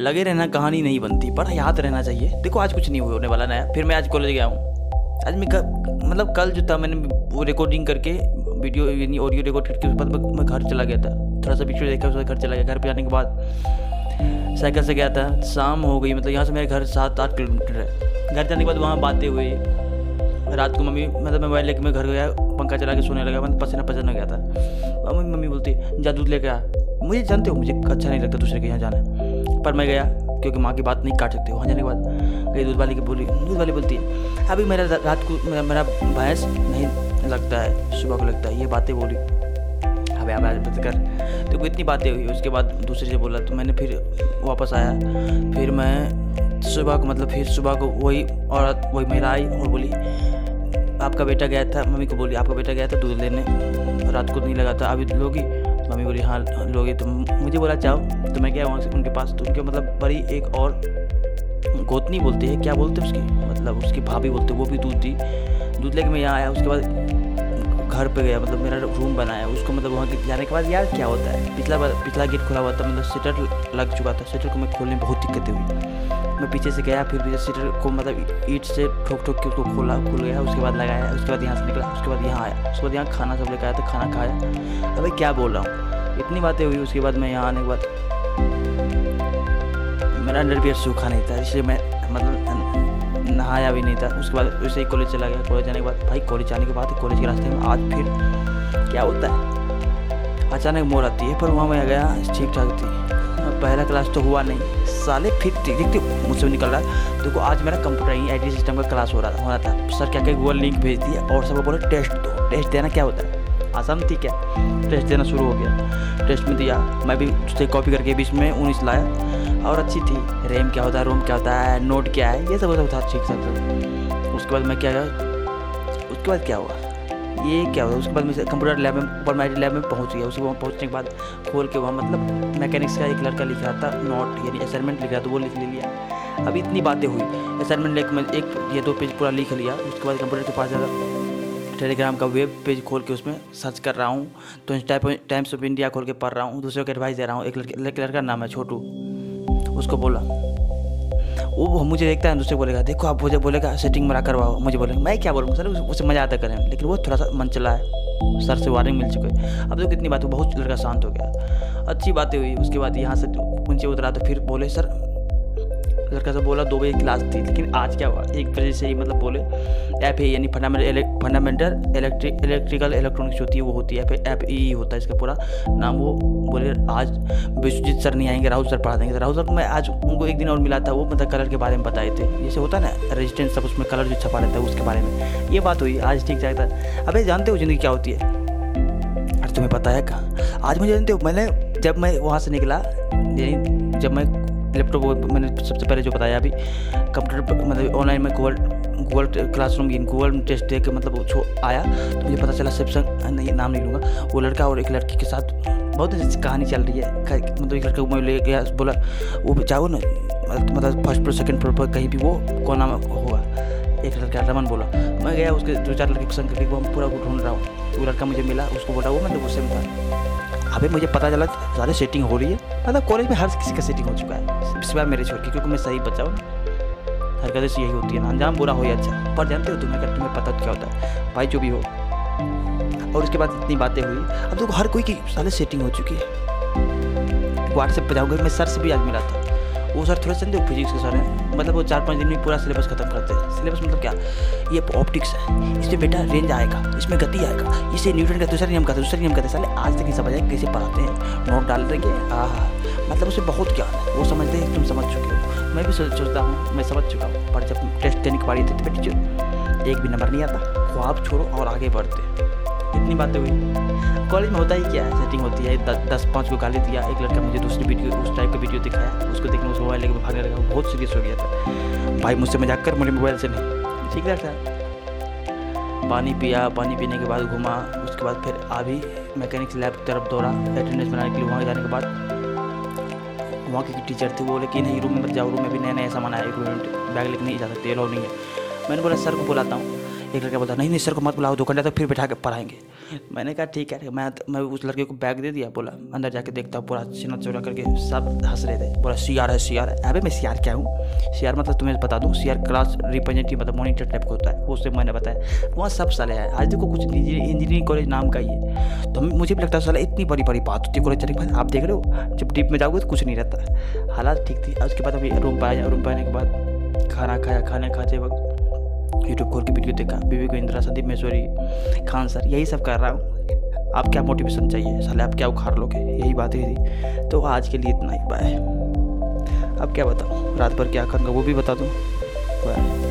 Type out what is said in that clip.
लगे रहना कहानी नहीं बनती पर याद रहना चाहिए। देखो, आज कुछ नहीं होने वाला नया, फिर मैं आज कॉलेज गया हूँ। आज मैं मतलब कल जो था, मैंने वो रिकॉर्डिंग करके वीडियो यानी ऑडियो रिकॉर्ड करके उसके बाद मैं- घर चला गया था। थोड़ा सा वीडियो देखा, उसके घर चला गया। घर पर जाने के बाद साइकिल से गया था। शाम हो गई मतलब यहाँ से मेरे घर सात आठ किलोमीटर है। घर जाने के बाद वहाँ बातें हुई। रात को मम्मी मतलब मोबाइल लेके मैं घर गया, पंखा चला के सोने लगा मतलब पसीना पसीना गया था। मम्मी मम्मी बोलती, जा दूध लेके आ। मुझे जानते हो, मुझे अच्छा नहीं लगता दूसरे के यहाँ जाना। पर मैं गया क्योंकि माँ की बात नहीं काट सकते वहाँ जाने के बाद गई दूध वाली की बोली दूध वाली बोलती है अभी मेरा रात को मेरा, मेरा भैंस नहीं लगता है सुबह को लगता है। ये बातें बोली। अबे अब आज कर। तो इतनी बातें हुई उसके बाद दूसरे से बोला तो मैंने फिर वापस आया। फिर मैं सुबह को मतलब फिर सुबह को वही औरत वही महिला आई और बोली आपका बेटा गया था? मम्मी को बोली आपका बेटा गया था दूध लेने रात को नहीं लगा था अभी लोगी? मम्मी बोली हाँ लोगे तो मुझे बोला, जाओ तो मैं गया वहाँ से उनके पास। तो उनके मतलब बड़ी एक और गोतनी बोलती है, क्या बोलते हैं उसकी? मतलब उसकी भाभी बोलते वो भी दूध दी। दूध लेके मैं यहाँ आया, उसके बाद घर पे गया मतलब मेरा रूम बनाया, उसको मतलब वहाँ जाने के बाद यार क्या होता है? पिछला पिछला गेट खुला हुआ था मतलब सीटर लग चुका था सीटर को मैं खोलने में बहुत दिक्कतें हुई। मैं पीछे से गया, फिर पीछे सीटर को मतलब ईट से ठोक ठोक के उसको खोला, खुल गया, उसके बाद लगाया, उसके बाद यहाँ से निकला, उसके बाद यहाँ आया, उसके बाद यहाँ खाना सब लेकर आया था, खाना खाया। अबे क्या बोल रहा हूँ? इतनी बातें हुई, उसके बाद मैं यहाँ आने के बाद मेरा अंडरवियर सूखा नहीं था, इसलिए मैं मतलब नहाया भी नहीं था। उसके बाद वैसे ही कॉलेज चला गया। कॉलेज जाने के बाद भाई कॉलेज जाने के बाद कॉलेज के रास्ते में आज फिर क्या होता है? अचानक मोड़ आती है, पर वहाँ मैं गया ठीक ठाक थी पहला क्लास तो हुआ नहीं। साले फिर ठीक मुझसे भी निकल रहा देखो, आज मेरा कंप्यूटर ही आई सिस्टम का क्लास हो रहा था होना था। सर क्या क्या गूगल लिंक भेज दिया और सब बोले टेस्ट दो टेस्ट देना क्या होता है? आसान थी क्या? टेस्ट देना शुरू हो गया। टेस्ट में दिया। मैं भी उससे कॉपी करके बीच में उन्नीस लाया। और अच्छी थी। रैम क्या होता है? रोम क्या होता है? नोट क्या है? ये सब होता था ठीक ठाक उसके बाद मैं क्या उसके बाद क्या हुआ? ये क्या हुआ? उसके बाद मैं कंप्यूटर लैब में, ऊपर मेरी लैब में पहुँच गया। उसके वहाँ पहुँचने के बाद खोल के वहाँ मतलब मैकेनिक्स का एक लड़का लिख रहा था, नोट, यानी असाइनमेंट लिख रहा था, वो लिख ले लिया। अभी इतनी बातें हुई। असाइनमेंट लेके मैं एक या दो पेज पूरा लिख लिया। उसके बाद कंप्यूटर के पास ज़्यादा टेलीग्राम का वेब पेज खोल के उसमें सर्च कर रहा हूँ। तो टाइम्स ऑफ़ इंडिया खोल के पढ़ रहा हूँ। दूसरे को एडवाइस दे रहा हूँ। एक लड़के, लड़का नाम है छोटू। उसको बोला। वो मुझे देखता है दूसरे बोलेगा देखो आप मुझे बोलेगा सेटिंग मरा करवाओ। मुझे बोलेगा मैं क्या बोलूँगा सर उस- उसे मज़ा आता करें। लेकिन वो थोड़ा सा मन चला है। सर से वार्निंग मिल चुकी है। अब तो कितनी बात हुई, बहुत लड़का शांत हो गया। अच्छी बातें हुई उसके बाद यहाँ से नीचे उतरा तो फिर बोले सर लड़का से बोला, दो बजे क्लास थी, लेकिन आज क्या हुआ? एक बजे से ही मतलब बोले एफ़ है, यानी fundamental fundamental electric electrical electronics होती है, वो होती है ऐप ऐप ई होता है इसका पूरा नाम, वो बोले, आज विश्वजीत सर नहीं आएँगे, राहुल सर पढ़ा देंगे। तो राहुल सर को मैं आज उनको एक दिन और मिला था, वो मतलब कलर के बारे में बताए थे। जैसे होता है ना रेजिस्टेंस सब, उसमें कलर जो छपा रहता है, उसके बारे में। ये बात हुई, आज ठीक ठाक था। अबे जानते हो ज़िंदगी क्या होती है? तुम्हें पता है कहाँ? आज मुझे जानते हो, मैंने जब मैं वहाँ से निकला जब मैं लैपटॉप मैंने सबसे पहले जो बताया अभी कंप्यूटर मतलब ऑनलाइन में Google Google classroom Google test दे के मतलब वो आया तो मुझे पता चला सैमसंग नहीं, नाम नहीं लूँगा, वो लड़का और एक लड़की के साथ बहुत अच्छी कहानी चल रही है। मतलब एक लड़का मैं ले गया, बोला, वो जाओ ना मतलब फ़र्स्ट फ्लोर सेकेंड फ्लोर पर कहीं भी वो, कौन होगा एक लड़का रमन बोला। मैं गया, उसके दो चार लड़के संग करके वो पूरा ढूंढ रहा हूँ। वो लड़का मुझे मिला, उसको बोला वो मतलब उससे था अभी मुझे पता चला, ज़्यादा सेटिंग हो रही है। मतलब कॉलेज में हर किसी का सेटिंग हो चुका है। बार मेरे छोड़ के, क्योंकि मैं सही बचाऊँ हरकतें से यही होती है ना। अंजाम बुरा हो या अच्छा पर जानते हो तुम्हें, अगर तुम्हें पता तो क्या होता है। भाई, जो भी हो। और उसके बाद इतनी बातें हुई। अब देखो, हर कोई की सारे सेटिंग हो चुकी है। व्हाट्सएप पर जाओगे मैं सर से भी आज मिला था वो सर थोड़ा चंदे फिजिक्स के सर हैं मतलब वो चार पाँच दिन में पूरा सिलेबस खत्म करते हैं सिलेबस मतलब क्या? ये ऑप्टिक्स है। इसमें बेटा रेंज आएगा, इसमें गति आएगा। इसे न्यूटन का दूसरा नियम कहते हैं, दूसरा नियम कहते हैं। साले, आज तक नहीं समझ आए कैसे पढ़ाते हैं। नोट डाल देंगे आह मतलब उसे बहुत ज्ञान है। वो समझते हैं तुम समझ चुके हो। मैं भी सोच- सोचता हूँ, मैं समझ चुका हूँ। पर जब टेस्ट देने की बारी थी तो जो एक भी नंबर नहीं आता। ख्वाब छोड़ो और आगे बढ़ते। इतनी बातें हुई। कॉलेज में होता ही क्या है? सेटिंग होती है दस दस पाँच को गाली दिया, एक लड़का मुझे दूसरी वीडियो, उस टाइप का वीडियो दिखाया, उसको देखने उसको मोबाइल लेकर भागने लगा, बहुत सीरियस हो गया था। भाई मुझसे मज़ाक कर मेरे मोबाइल से नहीं। ठीक था पानी पिया, पानी पीने के बाद घुमा, उसके बाद फिर अभी मैकेनिक्स लैब की तरफ़ दौड़ा अटेंडेंस बनाने के लिए वहाँ जाने के बाद। वहाँ के टीचर थे, वो कि नहीं रूम में मत जाओ रूम में भी नया नया सामान आया एक बैग लेके नहीं जा सकते अलाउ नहीं है। मैंने बोला, सर को बुलाता हूँ। एक लड़का बोलता, नहीं नहीं, सर को मत बुलाओ, दो घंटे तक फिर बैठा के पढ़ाएँगे। मैंने कहा, ठीक है, मैं मैं उस लड़के को बैग दे दिया, बोला, अंदर जाके देखता हूँ, पूरा सीना चौड़ा करके सब हंस रहे थे। बोला सी आर है सी आर है। अबे, मैं सी आर क्या हूँ? सी आर मतलब तुम्हें बता दूँ सी आर क्लास रिप्रेजेंटेटिव मतलब मॉनिटर टाइप का होता है उससे मैंने बताया। वहाँ सब साले है, आज देखो कुछ इंजीनियरिंग कॉलेज नाम का ही है। तो मुझे भी लगता है, साला, इतनी बड़ी बड़ी बात होती है कॉलेज बाद। आप देख रहे हो, जब डीप में जाओगे तो कुछ नहीं रहता। हालात ठीक थी, उसके बाद अभी रूम पर आया रूम पर आने के बाद खाना खाया, खाने खाते वक्त यूट्यूब खोल के वीडियो देखा विवेक इंदिरा संदीप महेश्वरी खान सर, यही सब कर रहा हूँ। आप क्या मोटिवेशन चाहिए? साले, आप क्या उखाड़ लोगे? यही बात ही थी। तो आज के लिए इतना ही बाय अब क्या बताऊँ? रात भर क्या करूँगा वो भी बता दूँ? बाय